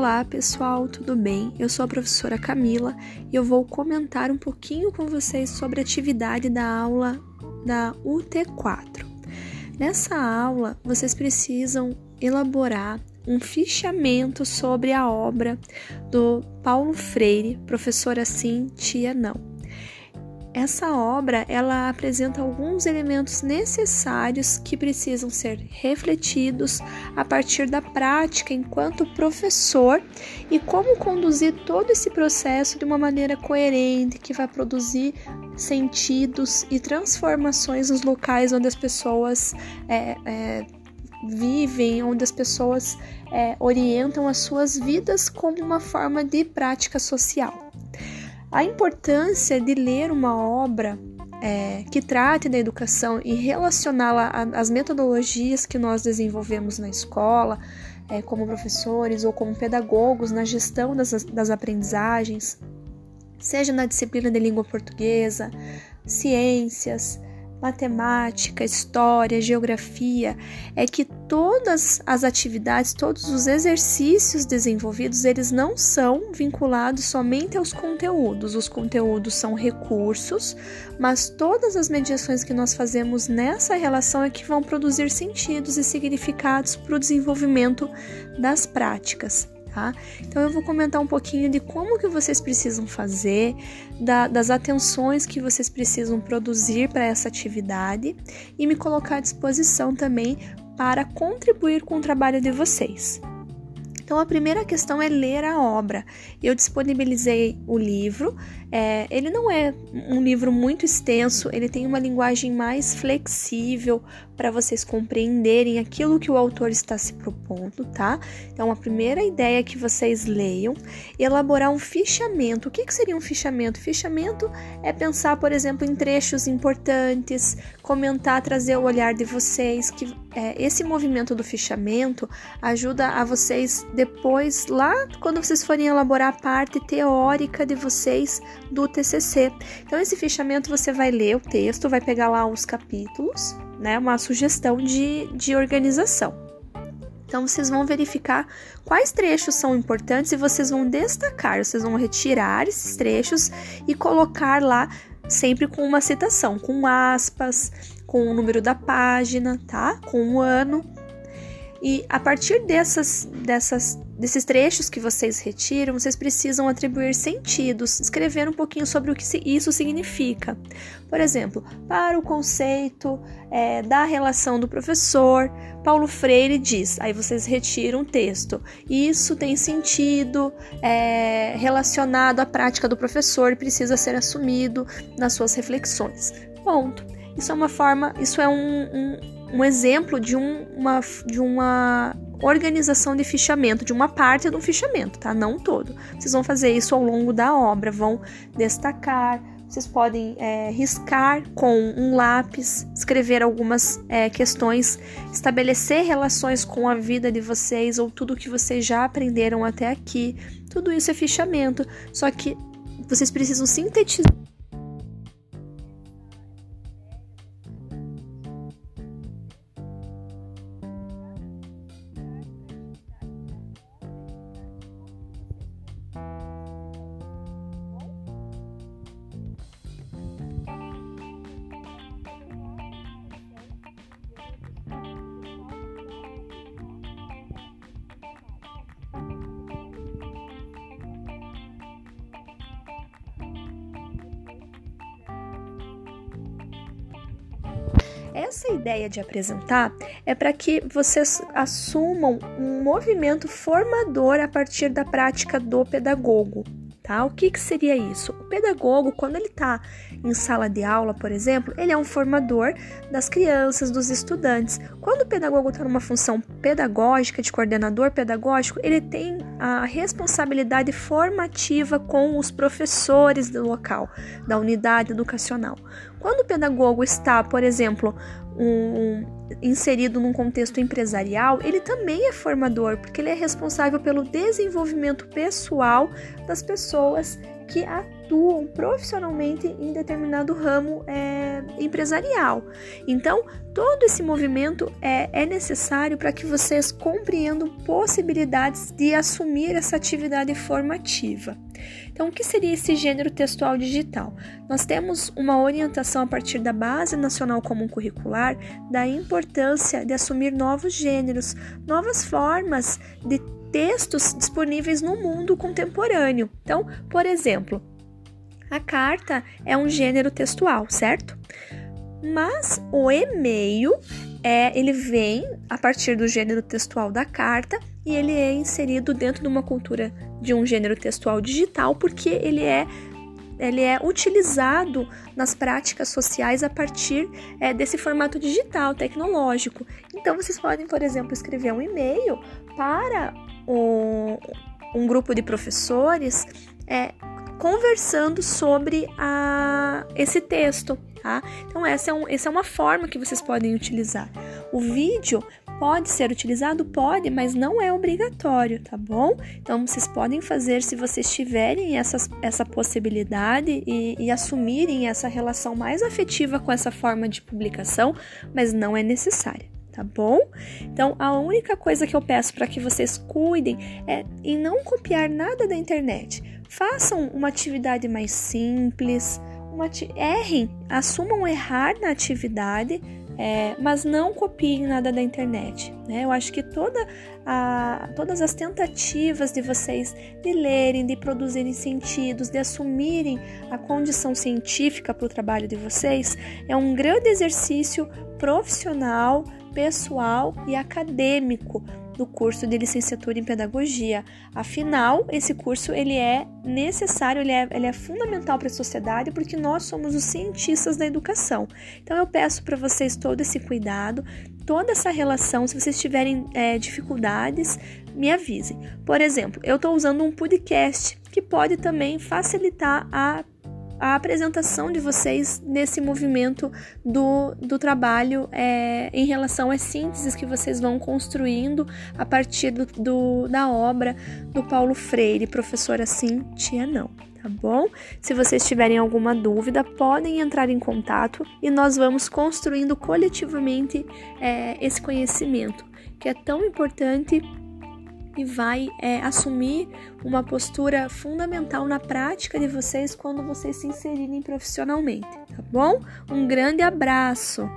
Olá pessoal, tudo bem? Eu sou a professora Camila e eu vou comentar um pouquinho com vocês sobre a atividade da aula da UT4. Nessa aula, vocês precisam elaborar um fichamento sobre a obra do Paulo Freire, professora sim, tia não. Essa obra ela apresenta alguns elementos necessários que precisam ser refletidos a partir da prática enquanto professor e como conduzir todo esse processo de uma maneira coerente que vai produzir sentidos e transformações nos locais onde as pessoas é, é, vivem, onde as pessoas é, orientam as suas vidas como uma forma de prática social. A importância de ler uma obra é, que trate da educação e relacioná-la às metodologias que nós desenvolvemos na escola, é, como professores ou como pedagogos na gestão das, das aprendizagens, seja na disciplina de língua portuguesa, ciências, matemática, história, geografia, é que todas as atividades, todos os exercícios desenvolvidos, eles não são vinculados somente aos conteúdos. Os conteúdos são recursos, mas todas as mediações que nós fazemos nessa relação é que vão produzir sentidos e significados para o desenvolvimento das práticas tá? Então eu vou comentar um pouquinho de como que vocês precisam fazer, da, das atenções que vocês precisam produzir para essa atividade e me colocar à disposição também para contribuir com o trabalho de vocês. Então, a primeira questão é ler a obra. Eu disponibilizei o livro. É, ele não é um livro muito extenso, ele tem uma linguagem mais flexível para vocês compreenderem aquilo que o autor está se propondo, tá? Então, a primeira ideia é que vocês leiam, elaborar um fichamento. O que, que seria um fichamento? Fichamento é pensar, por exemplo, em trechos importantes, comentar, trazer o olhar de vocês, que é, esse movimento do fichamento ajuda a vocês depois, lá quando vocês forem elaborar a parte teórica de vocês do TCC. Então, esse fichamento você vai ler o texto, vai pegar lá os capítulos, né, uma sugestão de, de organização. Então, vocês vão verificar quais trechos são importantes e vocês vão destacar, vocês vão retirar esses trechos e colocar lá sempre com uma citação, com aspas, com o número da página, tá? Com o ano. E a partir dessas, dessas desses trechos que vocês retiram, vocês precisam atribuir sentidos, escrever um pouquinho sobre o que isso significa. Por exemplo, para o conceito é, da relação do professor, Paulo Freire diz, aí vocês retiram o texto. Isso tem sentido é, relacionado à prática do professor e precisa ser assumido nas suas reflexões. Ponto. Isso é uma forma, isso é um, um, um exemplo de, um, uma, de uma organização de fichamento, de uma parte do fichamento, tá? Não todo. Vocês vão fazer isso ao longo da obra, vão destacar, vocês podem é, riscar com um lápis, escrever algumas é, questões, estabelecer relações com a vida de vocês ou tudo que vocês já aprenderam até aqui. Tudo isso é fichamento, só que vocês precisam sintetizar. Essa ideia de apresentar é para que vocês assumam um movimento formador a partir da prática do pedagogo. Tá? O que, que seria isso? O pedagogo, quando ele está em sala de aula, por exemplo, ele é um formador das crianças, dos estudantes. Quando o pedagogo está numa função pedagógica, de coordenador pedagógico, ele tem a responsabilidade formativa com os professores do local, da unidade educacional. Quando o pedagogo está, por exemplo, um, inserido num contexto empresarial, ele também é formador, porque ele é responsável pelo desenvolvimento pessoal das pessoas que atuam profissionalmente em determinado ramo é, empresarial. Então, todo esse movimento é, é necessário para que vocês compreendam possibilidades de assumir essa atividade formativa. Então, o que seria esse gênero textual digital? Nós temos uma orientação a partir da Base Nacional Comum Curricular da importância de assumir novos gêneros, novas formas de textos disponíveis no mundo contemporâneo. Então, por exemplo, a carta é um gênero textual, certo? Mas o e-mail é, ele vem a partir do gênero textual da carta e ele é inserido dentro de uma cultura de um gênero textual digital porque ele é ele é utilizado nas práticas sociais a partir é, desse formato digital, tecnológico. Então, vocês podem, por exemplo, escrever um e-mail para um, grupo de professores é, conversando sobre a, esse texto. Tá? Então, essa é, um, essa é uma forma que vocês podem utilizar. O vídeo Pode ser utilizado? Pode, mas não é obrigatório, tá bom? Então, vocês podem fazer se vocês tiverem essas, essa possibilidade e, e assumirem essa relação mais afetiva com essa forma de publicação, mas não é necessária tá bom? Então, a única coisa que eu peço para que vocês cuidem é em não copiar nada da internet. Façam uma atividade mais simples, uma errem, assumam errar na atividade, é, mas não copiem nada da internet. Né? Eu acho que toda a, todas as tentativas de vocês de lerem, de produzirem sentidos, de assumirem a condição científica para o trabalho de vocês é um grande exercício profissional, pessoal e acadêmico do curso de licenciatura em pedagogia. Afinal, esse curso ele é necessário, ele é, ele é fundamental para a sociedade porque nós somos os cientistas da educação. Então eu peço para vocês todo esse cuidado, toda essa relação. Se vocês tiverem é, dificuldades, me avisem. Por exemplo, eu estou usando um podcast que pode também facilitar a a apresentação de vocês nesse movimento do, do trabalho é, em relação às sínteses que vocês vão construindo a partir do, do, da obra do Paulo Freire, professora sim, tia não tá bom? Se vocês tiverem alguma dúvida, podem entrar em contato e nós vamos construindo coletivamente é, esse conhecimento que é tão importante e vai é, assumir uma postura fundamental na prática de vocês quando vocês se inserirem profissionalmente, tá bom? Um grande abraço!